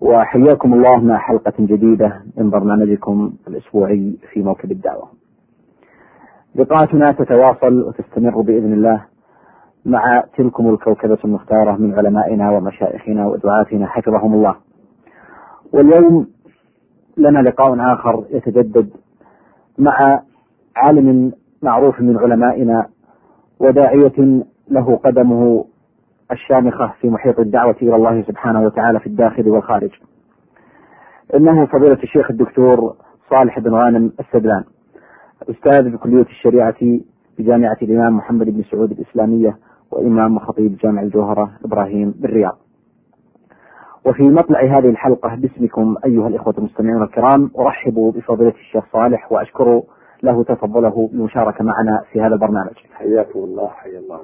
وحياكم الله مع حلقة جديدة من برنامجكم الأسبوعي في موكب الدعوة. لقاءاتنا تتواصل وتستمر بإذن الله مع تلكم الكوكبة المختارة من علمائنا ومشايخنا ودعاتنا حفظهم الله. واليوم لنا لقاء آخر يتجدد مع عالم معروف من علمائنا وداعية له قدمه الشامخة في محيط الدعوة إلى الله سبحانه وتعالى في الداخل والخارج. إنه فضيلة الشيخ الدكتور صالح بن غانم السدلان أستاذ بكلية الشريعة بجامعة الإمام محمد بن سعود الإسلامية وإمام وخطيب جامع الجوهرة إبراهيم بالرياض. وفي مطلع هذه الحلقة باسمكم أيها الإخوة المستمعون الكرام أرحب بفضيلة الشيخ صالح وأشكر له تفضله بالمشاركة معنا في هذا البرنامج. حياكم الله حيا الله.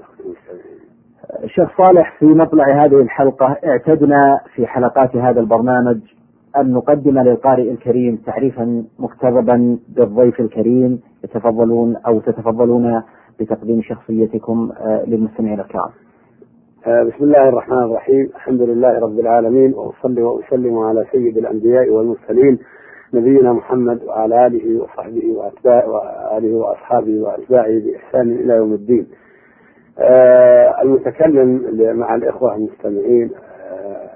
الشيخ صالح في مطلع هذه الحلقة اعتدنا في حلقات هذا البرنامج أن نقدم للقارئ الكريم تعريفا مكتظبا بالضيف الكريم يتفضلون أو تتفضلون بتقديم شخصيتكم للمستمعين الكرام. بسم الله الرحمن الرحيم الحمد لله رب العالمين وأصلي وأسلم على سيد الأنبياء والمرسلين نبينا محمد وعلى آله وصحبه وأتباعه وآله وأصحابه وأتباعه بإحسان إلى يوم الدين. آه المتكلم مع الإخوة المستمعين. آه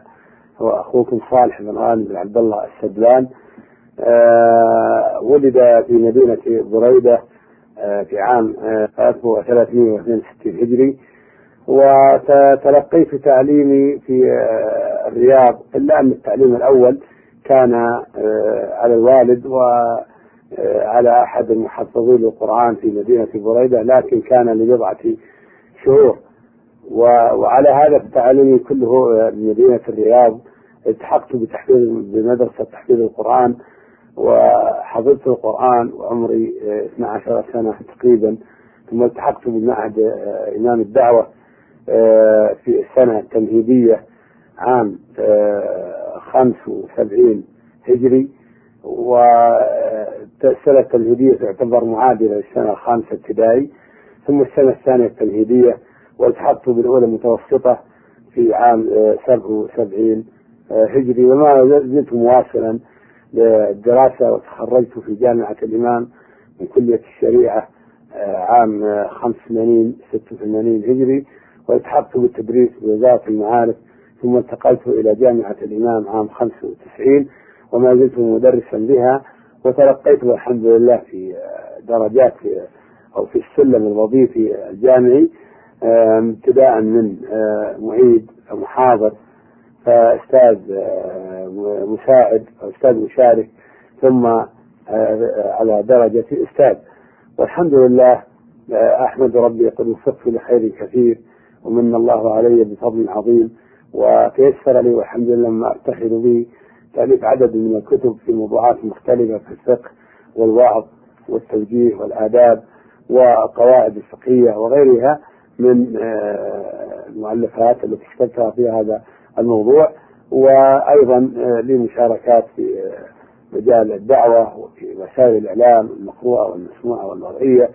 هو أخوكم صالح بن غانم بن عبد الله السدلان. آه ولد في مدينة بريدة في عام 1362 هجري. وتلقيت تعليمي في الرياض. إلا أن التعليم الأول كان على الوالد وعلى أحد المحفظين للقرآن في مدينة بريدة لكن كان لبضعة شهور وعلى هذا التعليم كله بمدينة الرياض التحقت بتحفيظ بمدرسة تحفيظ القرآن وحفظت القرآن وعمري 12 سنة تقريبا ثم التحقت بمعهد إمام الدعوة في السنة التمهيدية عام 75 هجري. والسنة التمهيدية تعتبر معادلة للسنة الخامسة ابتدائي. ثم السنة الثانية التمهيدية والتحقت بالأولى المتوسطة في عام 77 هجري. وما زلت مواصلا للدراسة وتخرجت في جامعة الإمام من كلية الشريعة عام 85 86 هجري والتحقت بالتدريس بوزارة المعارف ثم انتقلت إلى جامعة الإمام عام 95 وما زلت مدرسا بها وتلقيت والحمد لله في درجات أو في السلم الوظيفي الجامعي ابتداء من معيد محاضر فأستاذ مساعد أو أستاذ مشارك ثم على درجة أستاذ. والحمد لله أحمد ربي قد وفقت لخير كثير ومن الله علي بفضل عظيم وتيسر لي والحمد لله ما افتخر به تأليف عدد من الكتب في موضوعات مختلفة في الفقه والوعظ والتوجيه والآداب. والقواعد الفقهية وغيرها من المؤلفات التي اشتركها في هذا الموضوع وأيضا لي مشاركات في مجال الدعوة وفي وسائل الإعلام المقروءة والمسموعة والمرئية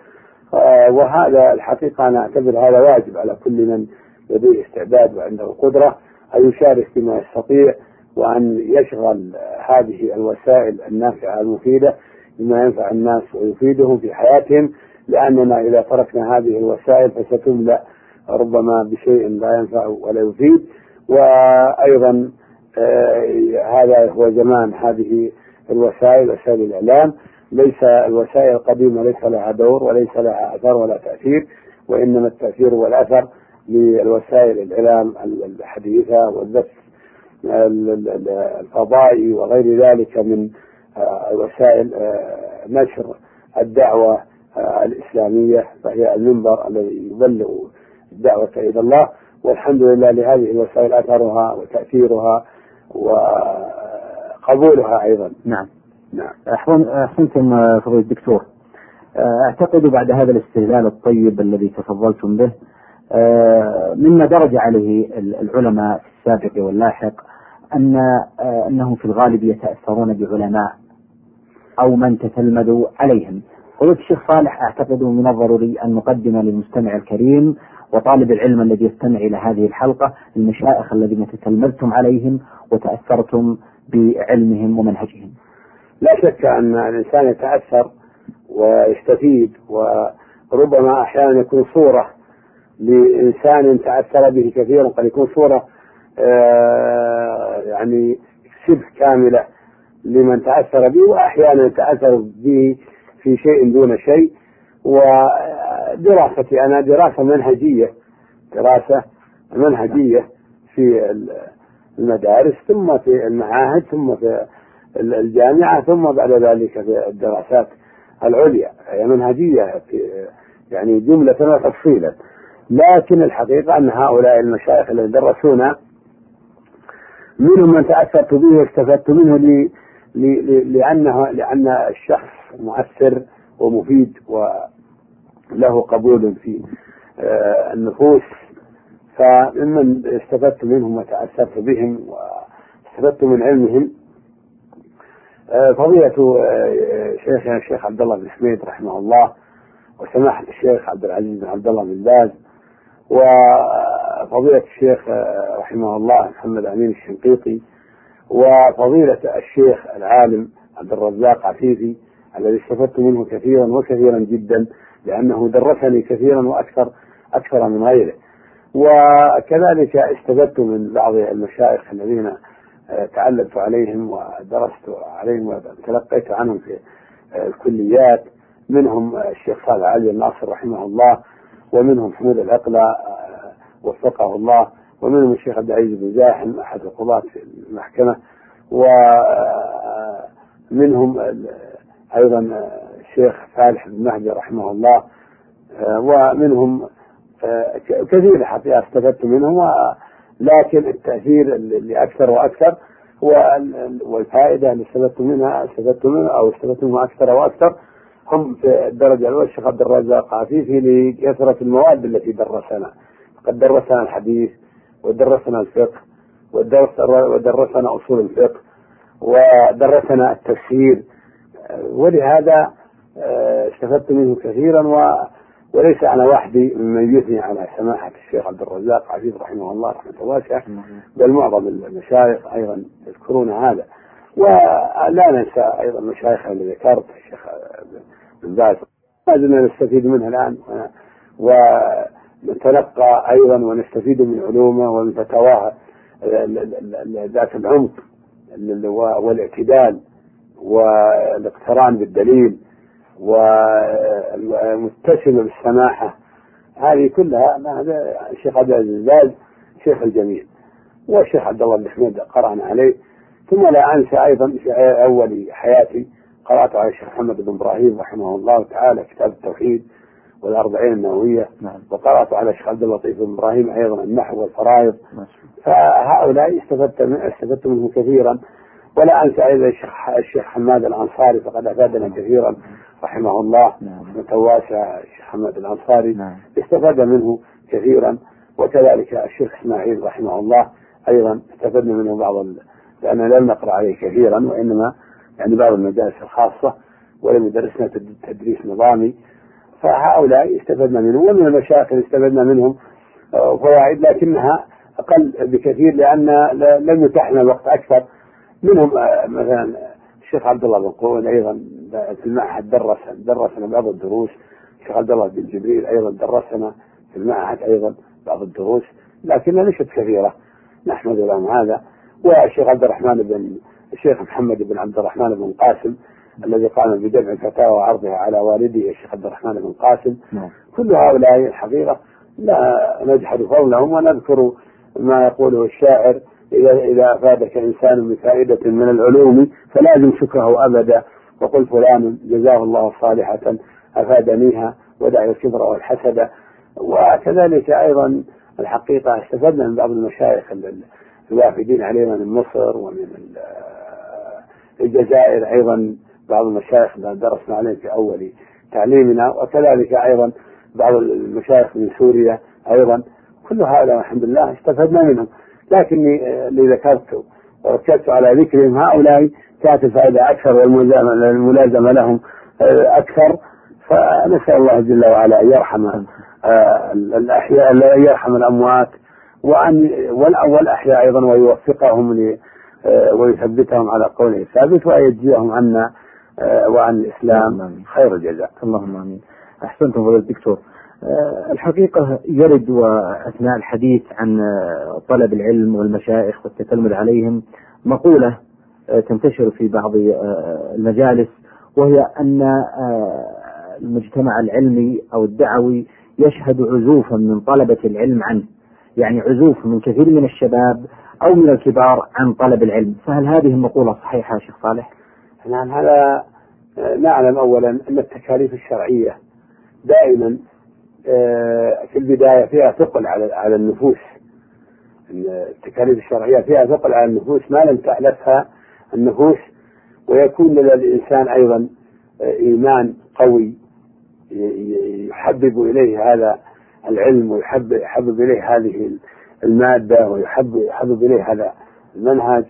وهذا الحقيقة أنا أعتبر هذا واجب على كل من لديه استعداد وعنده قدرة أن يشارك بما يستطيع وأن يشغل هذه الوسائل النافعة المفيدة بما ينفع الناس ويفيدهم في حياتهم. لأننا إذا تركنا هذه الوسائل فستملأ ربما بشيء لا ينفع ولا يفيد. وأيضا آه هذا هو زمان هذه الوسائل وسائل الإعلام. ليس الوسائل القديمة ليس لها دور وليس لها أثر ولا تأثير وإنما التأثير والأثر للوسائل الإعلام الحديثة والبث الفضائي وغير ذلك من وسائل نشر الدعوة الإسلامية فهي المنبر الذي يبلغ الدعوة إلى الله والحمد لله لهذه الوسائل أثرها وتأثيرها قبولها أيضا. نعم. نعم. أحسنتم فضيلة الدكتور. أعتقد بعد هذا الاستهلال الطيب الذي تفضلتم به مما درج عليه العلماء في السابق واللاحق أن أنهم في الغالب يتأثرون بعلماء أو من تتلمذوا عليهم. قلت الشيخ صالح أعتقد من الضروري أن نقدم للمستمع الكريم وطالب العلم الذي يستمع إلى هذه الحلقة المشايخ الذين تتلمذتم عليهم وتأثرتم بعلمهم ومنهجهم. لا شك أن الإنسان يتأثر ويستفيد وربما أحيانا يكون صورة لإنسان تأثر به كثيرا. قد يكون صورة آه، يعني شبه كاملة لمن تأثر به وأحيانا يتأثر به في شيء دون شيء ودراستي أنا دراسة منهجية دراسة منهجية في المدارس ثم في المعاهد ثم في الجامعة ثم بعد ذلك في الدراسات العليا. هي منهجية في يعني جملة وتفصيلا. لكن الحقيقة أن هؤلاء المشايخ الذين درسونا منهم من تأثرت به واستفدت منه لي لأنه لأن الشخص مؤثر ومفيد وله قبول في آه، النفوس. فممن استفدت منهم وتأثرت بهم واستفدت من علمهم آه، فضيلة آه، شيخنا الشيخ عبد الله بن حميد رحمه الله وسماحة الشيخ عبد العزيز بن عبد الله بن باز وفضيلة الشيخ رحمه الله محمد أمين الشنقيطي وفضيلة الشيخ العالم عبد الرزاق عفيفي الذي استفدت منه كثيرا وكثيرا جدا لأنه درسني كثيرا وأكثر أكثر من غيره وكذلك استفدت من بعض المشايخ الذين تعلمت عليهم ودرست عليهم وتلقيت عنهم في الكليات. منهم الشيخ صالح علي الناصر رحمه الله ومنهم حمود العقلة وفقه الله ومنهم الشيخ عبد العزيز بن زاحم أحد القضاة في المحكمة ومنهم أيضا الشيخ فالح بن مهدي رحمه الله ومنهم كثير حقيقة استفدت منهم لكن التأثير اللي أكثر وأكثر والفائدة اللي استفدت منها استفدت منها أو استفدت منها أكثر وأكثر هم في الدرجة الأولى الشيخ عبد الرزاق عفيفي لكثرة المواد التي درسنا. قد درسنا الحديث ودرسنا الفقه ودرس ودرسنا أصول الفقه ودرسنا التفسير ولهذا آه، استفدت منه كثيرا و وليس أنا وحدي ممن يثني على سماحة الشيخ عبد الرزاق عزيز رحمه الله رحمة واسعة بل معظم المشايخ أيضا يذكرون هذا. ولا ننسى أيضا المشايخ اللي ذكرت الشيخ بن باز ما زلنا نستفيد منه الآن ونتلقى أيضا ونستفيد من علومه ومن فتاواه ذات العمق والاعتدال والاقتران بالدليل والمتسمة بالسماحة هذه كلها هذا الشيخ عبد العزيز شيخ الجميع والشيخ عبد الله بن حميد قرأنا عليه. ثم لا أنسى أيضا في أول حياتي قرأت على الشيخ محمد بن إبراهيم رحمه الله تعالى كتاب التوحيد والأربعين النووية نعم. وقرأت على الشيخ عبد اللطيف بن إبراهيم أيضا النحو والفرائض. فهؤلاء استفدت من استفدت منهم كثيرا. ولا انسى أيضا الشيخ الشيخ حماد الأنصاري فقد أفادنا كثيرا رحمه الله. رحمه واسعه الشيخ حماد الأنصاري. نعم. استفاد منه كثيرا. وكذلك الشيخ إسماعيل رحمه الله أيضا استفدنا منه بعض. لأننا لم نقرأ عليه كثيرا وإنما يعني بعض المدارس الخاصة ولم يدرسنا تدريس نظامي. فهؤلاء استفدنا منهم ومن المشايخ استفدنا منهم آه، فوائد لكنها أقل بكثير لأن لم يتاح لنا الوقت أكثر. منهم آه، مثلا الشيخ عبد الله بن قول أيضا في المعهد درس درسنا بعض الدروس. الشيخ عبد الله بن جبريل أيضا درسنا في المعهد أيضا بعض الدروس لكنها ليست كثيرة. نحمد لهم هذا. والشيخ عبد الرحمن بن الشيخ محمد بن عبد الرحمن بن قاسم الذي قام بجمع الفتاوى وعرضها على والده الشيخ عبد الرحمن بن قاسم. نعم. كل هؤلاء الحقيقة لا نجحد فضلهم ونذكر ما يقوله الشاعر. إذا إذا أفادك إنسان بفائدة من العلوم فلازم شكره أبدا. وقل فلان جزاه الله صالحة أفادنيها ودع الكبر والحسد. وكذلك أيضا الحقيقة استفدنا من بعض المشايخ الوافدين علينا من مصر ومن الجزائر. أيضا بعض المشايخ درسنا عليهم في أول تعليمنا. وكذلك أيضا بعض المشايخ من سوريا أيضا. كل هؤلاء الحمد لله استفدنا منهم. لكني اللي ذكرت وركزت على ذكرهم هؤلاء كانت الفائدة أكثر والملازمة لهم أكثر. فنسأل الله جل وعلا أن يرحم آه، الأحياء يرحم الأموات وأن والأحياء أيضا ويوفقهم آه، ويثبتهم على قوله الثابت وأن يجزيهم عنا آه، وعن الإسلام خير الجزاء. اللهم آمين. أحسنتم فضيلة الدكتور. الحقيقة يرد وأثناء الحديث عن طلب العلم والمشايخ والتتلمذ عليهم مقولة تنتشر في بعض المجالس وهي أن المجتمع العلمي أو الدعوي يشهد عزوفا من طلبة العلم عنه يعني عزوف من كثير من الشباب أو من الكبار عن طلب العلم فهل هذه المقولة صحيحة شيخ صالح؟ نعم هذا نعلم أولا أن التكاليف الشرعية دائما آه، في البداية فيها ثقل على على النفوس. التكاليف الشرعية فيها ثقل على النفوس ما لم تألفها النفوس ويكون للإنسان أيضا آه، إيمان قوي يحبب إليه هذا العلم ويحبب يحبب إليه هذه المادة ويحبب يحبب إليه هذا المنهج.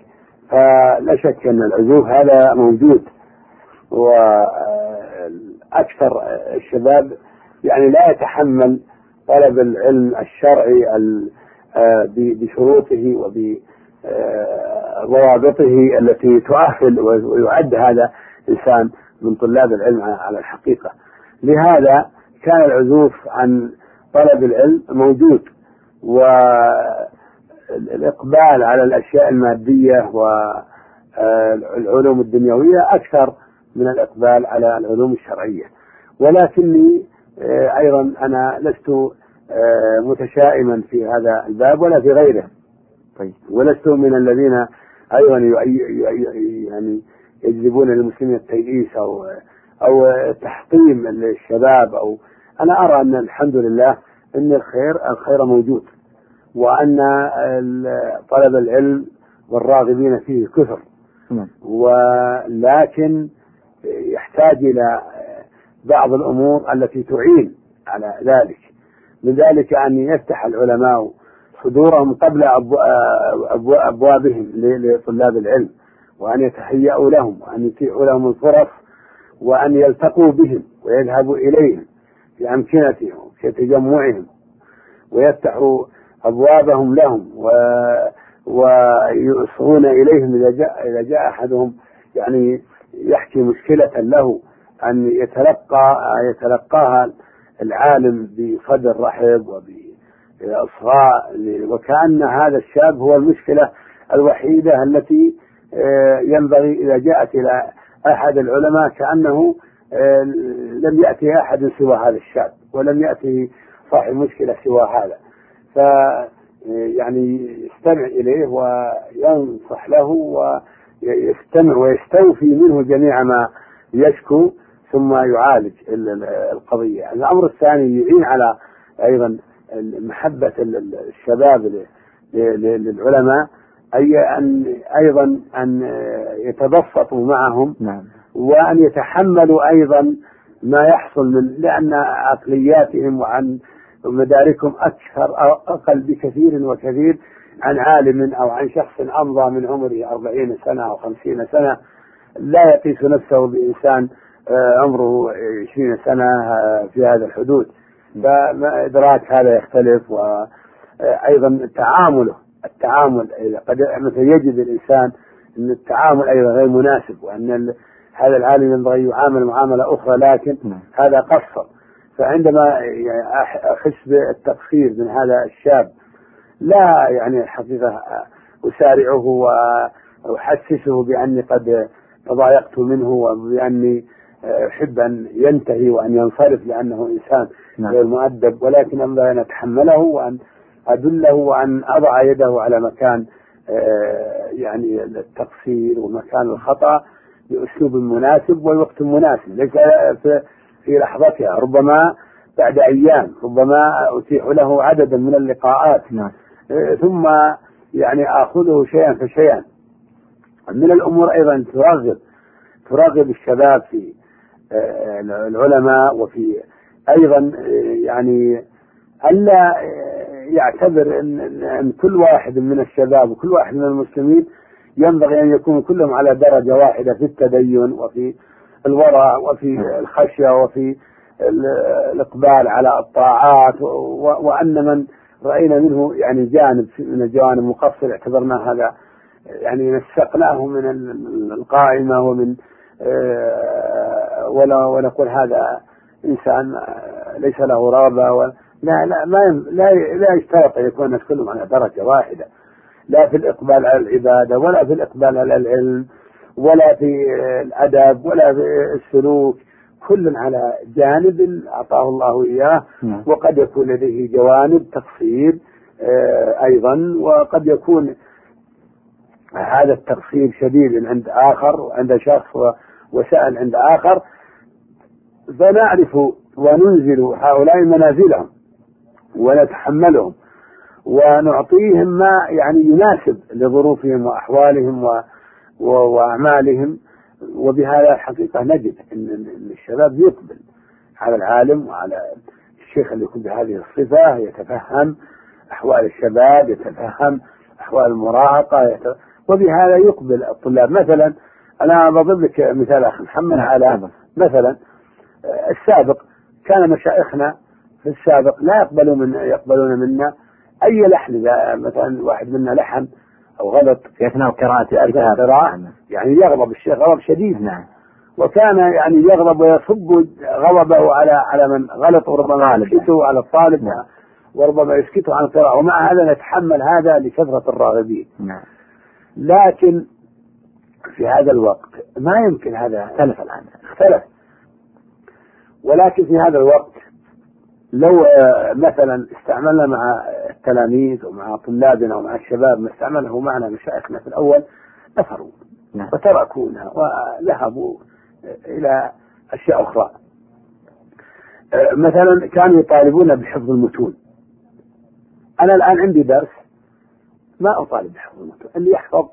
فلا شك أن العزوف هذا موجود. وأكثر الشباب يعني لا يتحمل طلب العلم الشرعي بشروطه وبضوابطه التي تؤهل ويعد هذا إنسان من طلاب العلم على الحقيقة. لهذا كان العزوف عن طلب العلم موجود والإقبال على الأشياء المادية والعلوم الدنيوية أكثر من الإقبال على العلوم الشرعية. ولكني آه، أيضا أنا لست آه، متشائما في هذا الباب ولا في غيره. طيب. ولست من الذين أيضا يعني يجلبون للمسلمين التيئيس أو أو تحطيم الشباب أو أنا أرى أن الحمد لله إن الخير الخير موجود وأن طلب العلم والراغبين فيه كثر. ولكن يحتاج إلى بعض الأمور التي تعين على ذلك. من ذلك أن يفتح العلماء صدورهم قبل أبوابهم لطلاب العلم وأن يتهيأوا لهم وأن يتيحوا لهم الفرص وأن يلتقوا بهم ويذهبوا إليهم في أمكنتهم في تجمعهم ويفتحوا أبوابهم لهم و ويصغون إليهم إذا جاء إذا جاء أحدهم يعني يحكي مشكلة له أن يتلقى يتلقاها العالم بصدر رحب وبإصغاء وكأن هذا الشاب هو المشكلة الوحيدة التي آه، ينبغي إذا جاءت إلى أحد العلماء كأنه آه، لم يأتي أحد سوى هذا الشاب ولم يأتي صاحب مشكلة سوى هذا. ف آه، يعني يستمع إليه وينصح له ويستمع ويستوفي منه جميع ما يشكو. ثم يعالج القضية الأمر الثاني يعين على أيضا محبة الشباب للعلماء أي أن أيضا أن يتبسطوا معهم نعم. وأن يتحملوا أيضا ما يحصل من لأن عقلياتهم وعن مداركهم أكثر أو أقل بكثير وكثير عن عالم أو عن شخص أمضى من عمره أربعين سنة أو خمسين سنة لا يقيس نفسه بإنسان عمره عشرين سنة آه، في هذا الحدود فإدراك هذا يختلف وأيضا تعامله التعامل قد مثلا يجد الإنسان إن التعامل أيضا غير مناسب وأن هذا العالم ينبغي يعامل معاملة أخرى لكن نعم. هذا قصر فعندما أحس بالتقصير من هذا الشاب لا يعني الحقيقة أسارعه واحسسه بأني قد تضايقت منه وبأني احب ان ينتهي وأن ينصرف لأنه إنسان نعم. غير مؤدب ولكن ينبغي ان اتحمله وأن أدله أن أضع يده على مكان آه، يعني التقصير ومكان الخطأ بأسلوب مناسب والوقت المناسب ليس في لحظتها ربما بعد أيام ربما أتيح له عددا من اللقاءات نعم. آه، ثم يعني آخذه شيئا فشيئا من الأمور أيضا ترغب ترغب الشباب في العلماء وفي أيضا يعني ألا يعتبر أن, أن كل واحد من الشباب وكل واحد من المسلمين ينبغي أن يكون كلهم على درجة واحدة في التدين وفي الورع وفي الخشية وفي الإقبال على الطاعات وأن من رأينا منه يعني جانب من الجوانب مقصر اعتبرنا هذا يعني نسقناه من القائمة ومن ولا ونقول هذا إنسان ليس له رغبة لا لا ما لا لا يشترط أن يكون الناس كلهم على درجة واحدة. لا في الإقبال على العبادة ولا في الإقبال على العلم ولا في الأدب ولا في السلوك. كل على جانب أعطاه الله إياه نعم. وقد يكون لديه جوانب تقصير آه، أيضا. وقد يكون هذا التقصير شديد عند آخر عند شخص وسائل عند آخر فنعرف وننزل هؤلاء منازلهم ونتحملهم ونعطيهم ما يعني يناسب لظروفهم وأحوالهم و... و... وأعمالهم. وبهذا الحقيقة نجد إن الشباب يقبل على العالم وعلى الشيخ اللي يكون بهذه الصفة يتفهم أحوال الشباب يتفهم أحوال المراهقة يت... وبهذا يقبل الطلاب. مثلا أنا بضرب لك مثال اخ محمد نعم، على مثلا. السابق كان مشايخنا في السابق لا يقبلون من يقبلون منا أي لحن. إذا مثلا واحد منا لحن أو غلط في اثناء قراءة القراءة نعم. يعني يغضب الشيخ غضب شديد. نعم. وكان يعني يغضب ويصب غضبه على على من غلط وربما يسكته على الطالب نعم. وربما يسكته عن القراءة. ومع هذا نتحمل هذا لكثرة الراغبين. نعم. لكن في هذا الوقت. ما يمكن هذا اختلف الآن اختلف. ولكن في هذا الوقت لو آه، مثلا استعملنا مع التلاميذ ومع طلابنا ومع الشباب ما استعمله معنا مشايخنا في الأول نفروا نعم. وتركونا وذهبوا إلى أشياء أخرى. آه، مثلا كانوا يطالبون بحفظ المتون. أنا الآن عندي درس ما أطالب بحفظ المتون اللي يحفظ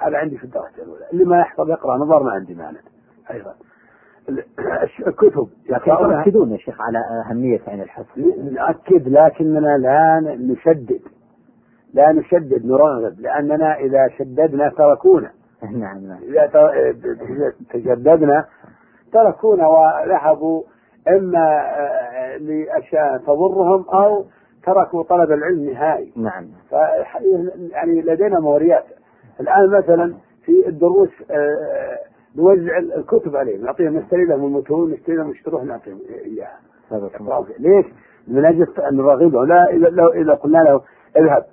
هذا عندي في الدرجه الاولى اللي ما يحفظ يقرأ نظر ما عندي مانع. أيضا. الكتب يؤكدون يا شيخ على أهمية عين الحفظ. نؤكد لكننا لا نشدد. لا نشدد نرغب لأننا إذا شددنا تركونا. نعم نعم. إذا تشددنا تركونا وذهبوا إما آه، لأشياء تضرهم أو تركوا طلب العلم نهائي. نعم. يعني لدينا موريات. الآن مثلا في الدروس آه، نوزع الكتب عليهم نعطيهم نشتري لهم المتون نشتري لهم يشتروها نعطيهم إياها. ليش؟ من أجل أن نرغبهم لا إذا قلنا له اذهب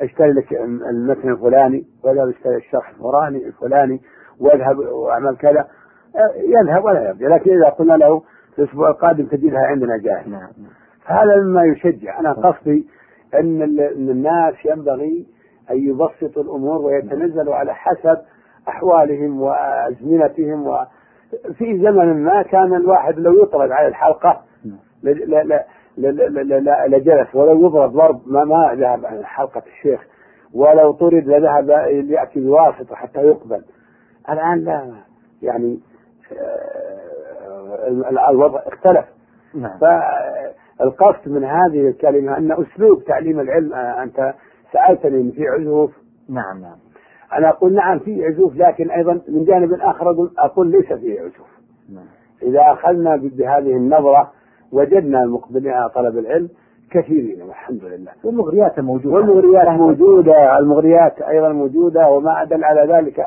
اشتري لك المتن الفلاني وإذهب اشتري الشرح الفلاني الفلاني واذهب واعمل كذا يذهب ولا يرجع لكن إذا قلنا له في الأسبوع القادم تجدها عندنا جاهزة. نعم. فهذا مما يشجع. أنا قصدي أن الناس ينبغي أن يبسطوا الأمور ويتنزلوا على حسب أحوالهم وأزمنتهم وفي زمن ما كان الواحد لو يطرد على الحلقة لجلس ولو يضرب ضرب ما ما ذهب عن حلقة الشيخ ولو طرد لذهب يأتي بواسطة حتى يقبل الآن لا يعني آه، الوضع اختلف نعم. فالقصد من هذه الكلمة أن أسلوب تعليم العلم آه، أنت سألتني في عزوف. نعم نعم. أنا أقول نعم في عزوف لكن أيضا من جانب آخر أقول, أقول ليس فيه عزوف. نعم. إذا أخذنا بهذه النظرة وجدنا المقبلين على طلب العلم كثيرين والحمد لله. والمغريات موجودة. والمغريات موجودة المغريات أيضا موجودة وما أدل على ذلك.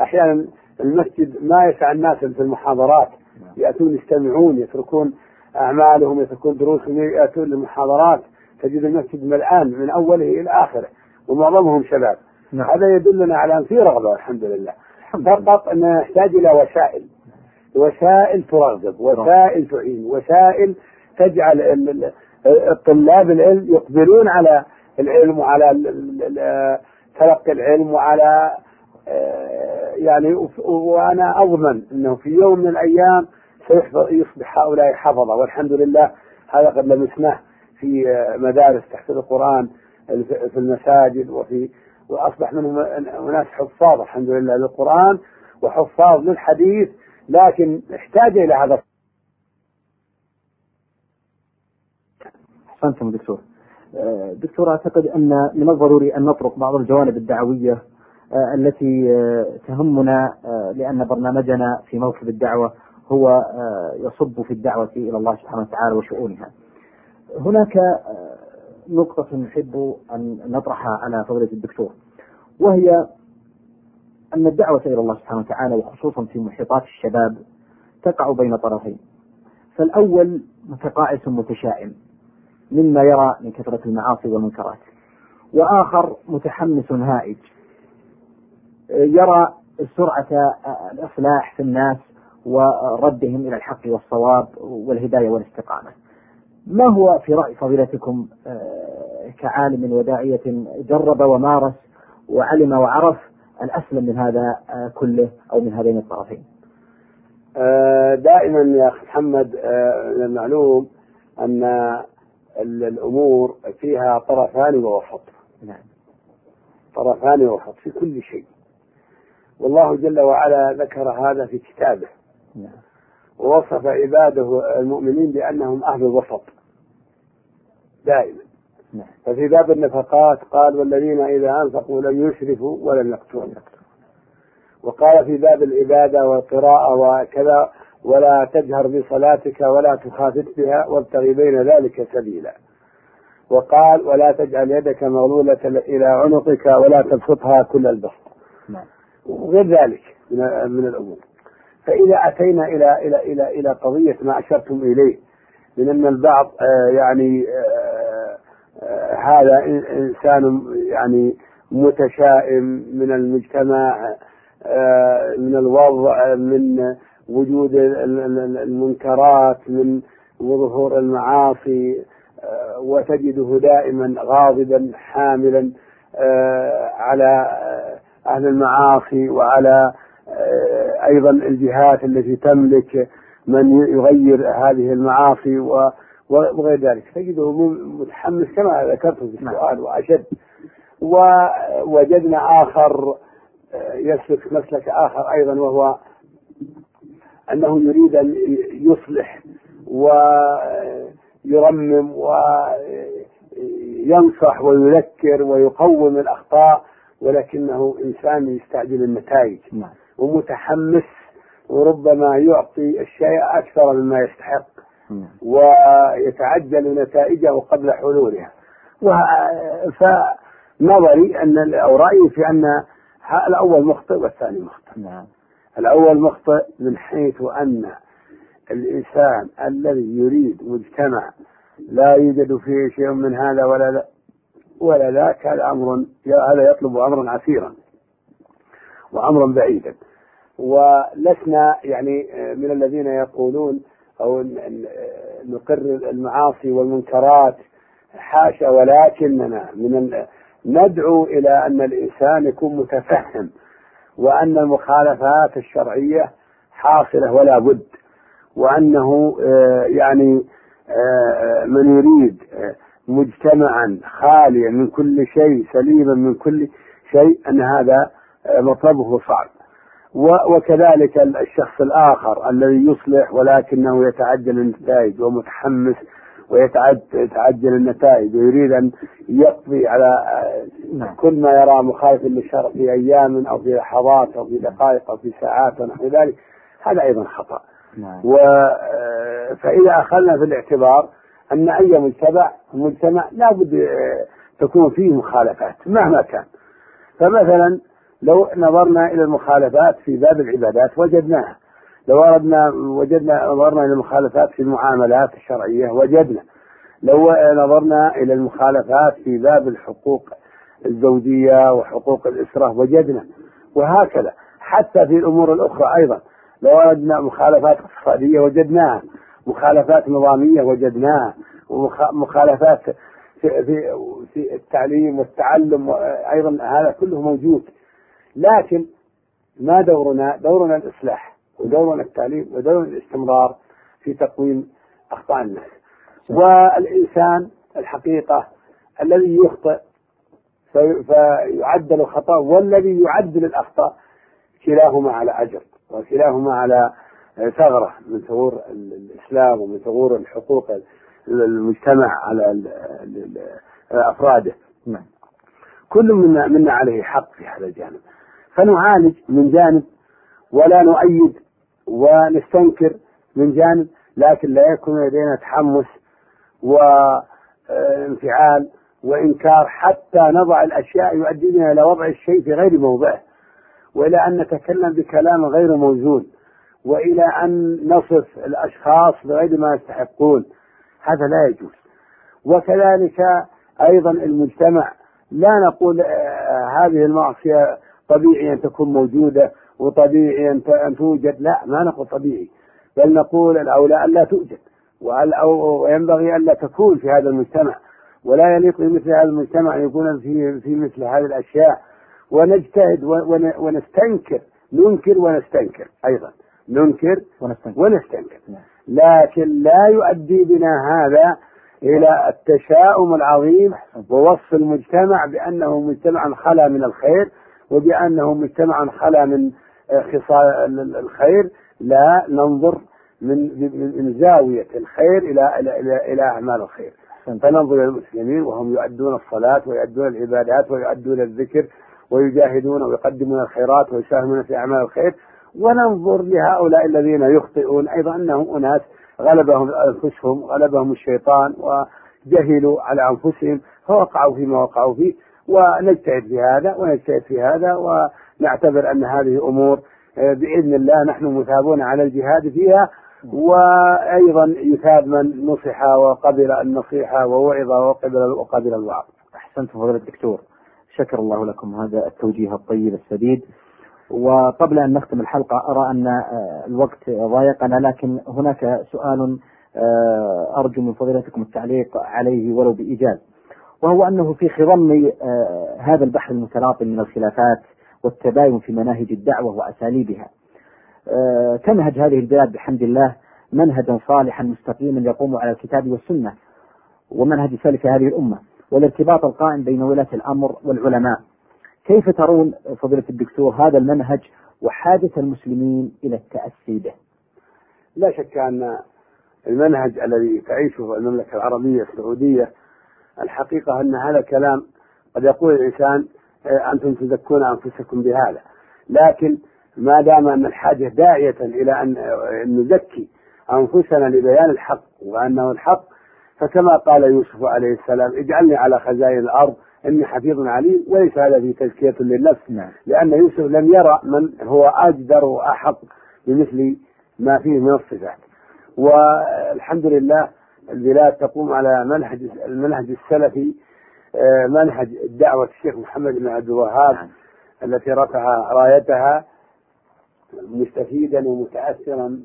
أحيانا المسجد ما يسع الناس في المحاضرات. نعم. يأتون يستمعون يتركون أعمالهم يتركون دروسهم يأتون للمحاضرات. تجد المسجد ملآن من أوله إلى آخره ومعظمهم شباب. نعم. هذا يدلنا على أن في رغبة الحمد لله. فقط أن نحتاج إلى وسائل. وسائل ترغب وسائل تعين وسائل تجعل الطلاب العلم يقبلون على العلم وعلى تلقي العلم وعلى يعني وأنا أضمن أنه في يوم من الأيام سيصبح هؤلاء حفظة. والحمد لله هذا قد لمسناه. في مدارس تحفيظ القرآن في المساجد وفي وأصبح منهم أناس حفاظ الحمد لله للقرآن وحفاظ للحديث لكن احتاج إلى هذا. أحسنتم دكتور. آه، دكتور أعتقد أن من الضروري أن نطرق بعض الجوانب الدعوية آه، التي آه، تهمنا لأن برنامجنا في موكب الدعوة هو يصب في الدعوة إلى الله سبحانه وتعالى وشؤونها. هناك نقطة نحب أن نطرحها على فضيلة الدكتور وهي أن الدعوة إلى الله سبحانه وتعالى وخصوصا في محيطات الشباب تقع بين طرفين. فالأول متقاعس متشائم مما يرى من كثرة المعاصي والمنكرات. وآخر متحمس هائج يرى سرعة الإصلاح في الناس وردهم إلى الحق والصواب والهداية والاستقامة. ما هو في رأي فضيلتكم آه، كعالم وداعية جرب ومارس وعلم وعرف الأسلم من هذا آه، كله أو من هذين الطرفين؟ آه، دائما يا أخي محمد من المعلوم أن الأمور فيها طرفان ووسط. نعم. طرفان ووسط في كل شيء. والله جل وعلا ذكر هذا في كتابه. نعم. ووصف عباده المؤمنين بأنهم أهل الوسط. دائما نعم. ففي باب النفقات قال والذين إذا أنفقوا لم يسرفوا ولم يقتروا وقال في باب العبادة والقراءة وكذا ولا تجهر بصلاتك ولا تخافت بها وابتغي بين ذلك سبيلا وقال ولا تجعل يدك مغلولة إلى عنقك ولا تبسطها كل البسط نعم. وغير ذلك من من الأمور فإذا أتينا إلى إلى إلى إلى قضية ما أشرتم إليه من أن البعض آه، يعني آه، هذا إنسان يعني متشائم من المجتمع من الوضع من وجود المنكرات من وظهور المعاصي وتجده دائما غاضبا حاملا على أهل المعاصي وعلى أيضا الجهات التي تملك من يغير هذه المعاصي وغير ذلك تجده متحمس كما ذكرت في السؤال وأشد ووجدنا آخر يسلك مسلك آخر أيضا وهو أنه يريد أن يصلح ويرمم وينصح ويذكر ويقوم الأخطاء ولكنه إنسان يستعجل النتائج نعم. ومتحمس وربما يعطي الشيء أكثر مما يستحق نعم. ويتعجل نتائجه قبل حلولها. فنظري أن أو رأيي في أن الأول مخطئ والثاني مخطئ. نعم. الأول مخطئ من حيث أن الإنسان الذي يريد مجتمع لا يوجد فيه شيء من هذا ولا لا ولا ذاك هذا أمر هذا يطلب أمرا عسيرا وأمرا بعيدا. ولسنا يعني من الذين يقولون أو نقر المعاصي والمنكرات حاشا ولكننا من ندعو إلى أن الإنسان يكون متفهم وأن المخالفات الشرعية حاصلة ولا بد وأنه آه، يعني آه، من يريد آه، مجتمعا خاليا من كل شيء سليما من كل شيء أن هذا مطلبه صعب. وكذلك الشخص الآخر الذي يصلح ولكنه يتعجل النتائج ومتحمس ويتعجل النتائج ويريد أن يقضي على نعم. كل ما يرى مخالف للشرع في أيام أو في لحظات أو في دقائق أو في ساعات ونحو ذلك هذا أيضا خطأ نعم. و فإذا أخذنا في الاعتبار أن أي مجتمع مجتمع لابد تكون فيه مخالفات مهما كان فمثلا لو نظرنا إلى المخالفات في باب العبادات وجدناها. لو أردنا وجدنا نظرنا إلى المخالفات في المعاملات الشرعية وجدنا. لو نظرنا إلى المخالفات في باب الحقوق الزوجية وحقوق الأسرة وجدنا. وهكذا. حتى في الأمور الأخرى أيضا. لو أردنا مخالفات اقتصادية وجدناها. مخالفات نظامية وجدناها. ومخالفات في, في, في التعليم والتعلم أيضا هذا كله موجود. لكن ما دورنا؟ دورنا الإصلاح ودورنا التعليم ودورنا الاستمرار في تقويم أخطاء الناس والإنسان الحقيقة الذي يخطئ فيعدل الخطأ والذي يعدل الأخطاء كلاهما على أجر وكلاهما على ثغرة من ثغور الإسلام ومن ثغور الحقوق المجتمع على أفراده. نعم. كل منا, منا عليه حق في هذا الجانب. فنعالج من جانب ولا نؤيد ونستنكر من جانب لكن لا يكون لدينا تحمس وانفعال وإنكار حتى نضع الأشياء يؤدي بنا إلى وضع الشيء في غير موضعه. وإلى أن نتكلم بكلام غير موزون وإلى أن نصف الأشخاص بغير ما يستحقون. هذا لا يجوز. وكذلك أيضا المجتمع لا نقول آه، هذه المعصية طبيعي أن تكون موجودة وطبيعي أن توجد. لا ما نقول طبيعي بل نقول الأولى ألا توجد وينبغي ألا تكون في هذا المجتمع. ولا يليق بمثل هذا المجتمع أن يكون في في مثل هذه الأشياء. ونجتهد ونستنكر ننكر ونستنكر أيضا. ننكر ونستنكر, ونستنكر. نعم. لكن لا يؤدي بنا هذا إلى التشاؤم العظيم ووصف المجتمع بأنه مجتمع خلا من الخير. وبأنه مجتمع خلا من خصال الخير لا ننظر من من زاوية الخير إلى إلى إلى, إلى أعمال الخير. فننظر إلى المسلمين وهم يؤدون الصلاة ويؤدون العبادات ويؤدون الذكر ويجاهدون ويقدمون الخيرات ويساهمون في أعمال الخير. وننظر لهؤلاء الذين يخطئون أيضا أنهم أناس غلبهم أنفسهم غلبهم الشيطان وجهلوا على أنفسهم فوقعوا فيما وقعوا فيه. ونجتهد في هذا ونجتهد في هذا ونعتبر أن هذه أمور آه، بإذن الله نحن مثابون على الجهاد فيها وأيضا يثاب من نصح وقبل النصيحة ووعظ وقبل وقبل الوعظ. أحسنت فضيلة الدكتور. شكر الله لكم. هذا التوجيه الطيب السديد. وقبل أن نختم الحلقة أرى أن آه، الوقت ضايقنا لكن هناك سؤال آه، أرجو من فضيلتكم التعليق عليه ولو بإيجاز. وهو أنه في خضم آه، هذا البحر المتلاطم من الخلافات والتباين في مناهج الدعوة وأساليبها. تنهج هذه البلاد بحمد الله منهجا صالحا مستقيما يقوم على الكتاب والسنة ومنهج سلف هذه الأمة والارتباط القائم بين ولاة الأمر والعلماء. كيف ترون فضيلة الدكتور هذا المنهج وحاجة المسلمين إلى التأسي به؟ لا شك أن المنهج الذي تعيشه المملكة العربية السعودية الحقيقة أن هذا كلام قد يقول الإنسان إيه، أنتم تزكون أنفسكم بهذا. لكن ما دام أن الحاجة داعية إلى أن نزكي أنفسنا لبيان الحق وأنه الحق فكما قال يوسف عليه السلام اجعلني على خزائن الأرض إني حفيظ عليم وليس هذا في تزكية للنفس. نعم. لأن يوسف لم يرى من هو أجدر وأحق بمثل ما فيه من الصفات. والحمد لله البلاد تقوم على منهج المنهج السلفي آه، منهج دعوة الشيخ محمد بن عبد الوهاب نعم. التي رفع رايتها مستفيدا ومتاثرا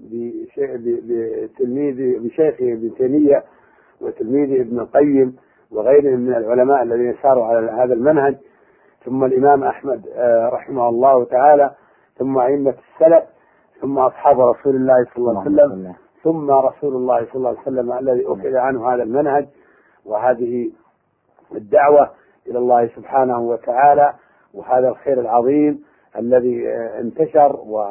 بتلميذ بشيخه ابن تيمية وتلميذه ابن القيم وغيرهم من العلماء الذين ساروا على هذا المنهج. ثم الإمام أحمد آه، رحمه الله تعالى. ثم أئمة السلف. ثم أصحاب رسول الله صلى الله عليه وسلم. ثم رسول الله صلى الله عليه وسلم الذي أخذ عنه هذا المنهج وهذه الدعوة إلى الله سبحانه وتعالى وهذا الخير العظيم الذي انتشر و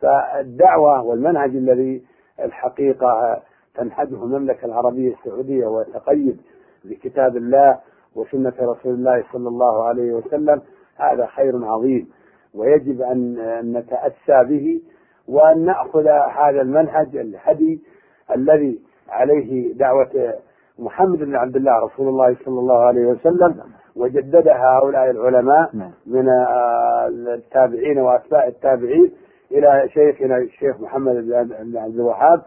فالدعوة والمنهج الذي الحقيقة تنهجه المملكة العربية السعودية وتقيد بكتاب الله وسنة رسول الله صلى الله عليه وسلم هذا خير عظيم. ويجب أن نتأسى به وأن نأخذ هذا المنهج الهدي الذي عليه دعوة محمد بن عبد الله رسول الله صلى الله عليه وسلم وجددها هؤلاء العلماء نعم. من التابعين وأتباع التابعين إلى شيخنا الشيخ محمد بن عبد الوهاب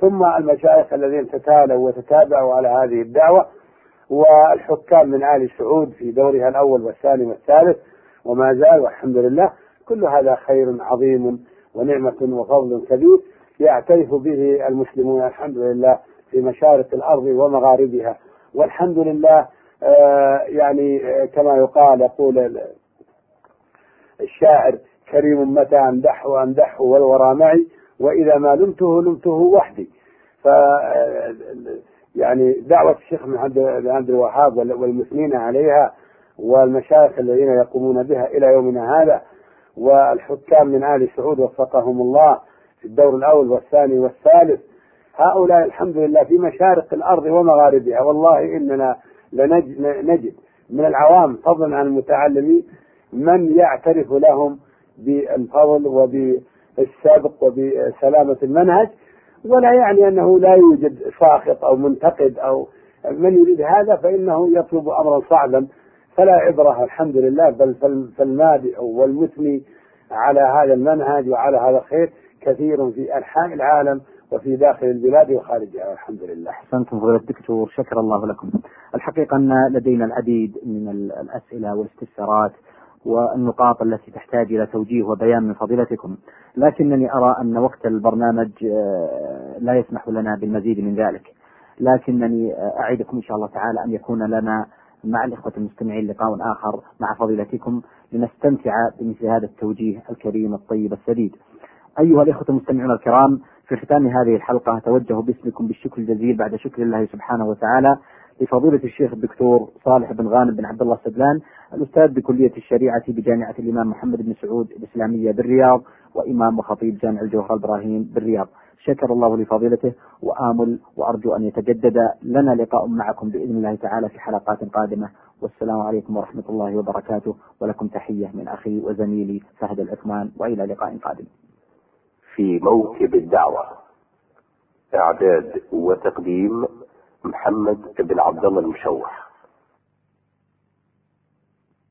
ثم المشايخ الذين تتالوا وتتابعوا على هذه الدعوة والحكام من آل سعود في دورها الأول والثاني والثالث وما زال والحمد لله كل هذا خير عظيم ونعمة وفضل كبير يعترف به المسلمون الحمد لله في مشارق الأرض ومغاربها. والحمد لله آه يعني آه كما يقال يقول الشاعر كريم متى أمدحه أمدحه والورى معي وإذا ما لمته لمته وحدي. ف يعني دعوة الشيخ محمد عبد الوهاب والمثنين عليها والمشايخ الذين يقومون بها إلى يومنا هذا والحكام من آل سعود وفقهم الله في الدور الأول والثاني والثالث. هؤلاء الحمد لله في مشارق الأرض ومغاربها. والله إننا لنجد من العوام فضلا عن المتعلمين من يعترف لهم بالفضل وبالسبق وبسلامة المنهج. ولا يعني أنه لا يوجد ساخط أو منتقد أو من يريد هذا فإنه يطلب أمرا صعبا فلا عبرة الحمد لله بل فالمادئ والمثني على هذا المنهج وعلى هذا الخير كثير في أنحاء العالم وفي داخل البلاد وخارجها والحمد لله. أحسنتم فضيلة الدكتور شكر الله لكم. الحقيقة أن لدينا العديد من الأسئلة والاستفسارات والنقاط التي تحتاج إلى توجيه وبيان من فضيلتكم، لكنني أرى أن وقت البرنامج آه، لا يسمح لنا بالمزيد من ذلك. لكنني أعدكم إن شاء الله تعالى أن يكون لنا مع الإخوة المستمعين لقاء آخر مع فضيلتكم لنستمتع بمثل هذا التوجيه الكريم الطيب السديد. أيها الإخوة المستمعون الكرام في ختام هذه الحلقة أتوجه باسمكم بالشكر الجزيل بعد شكر الله سبحانه وتعالى لفضيلة الشيخ الدكتور صالح بن غانم بن عبد الله السدلان الأستاذ بكلية الشريعة بجامعة الإمام محمد بن سعود الإسلامية بالرياض وإمام وخطيب جامع الجوهر الإبراهيم بالرياض. شكر الله لفضيلته وآمل وأرجو أن يتجدد لنا لقاء معكم بإذن الله تعالى في حلقات قادمة. والسلام عليكم ورحمة الله وبركاته ولكم تحية من أخي وزميلي فهد العثمان وإلى لقاء قادم. في موكب الدعوة إعداد وتقديم محمد بن عبد الله المشوح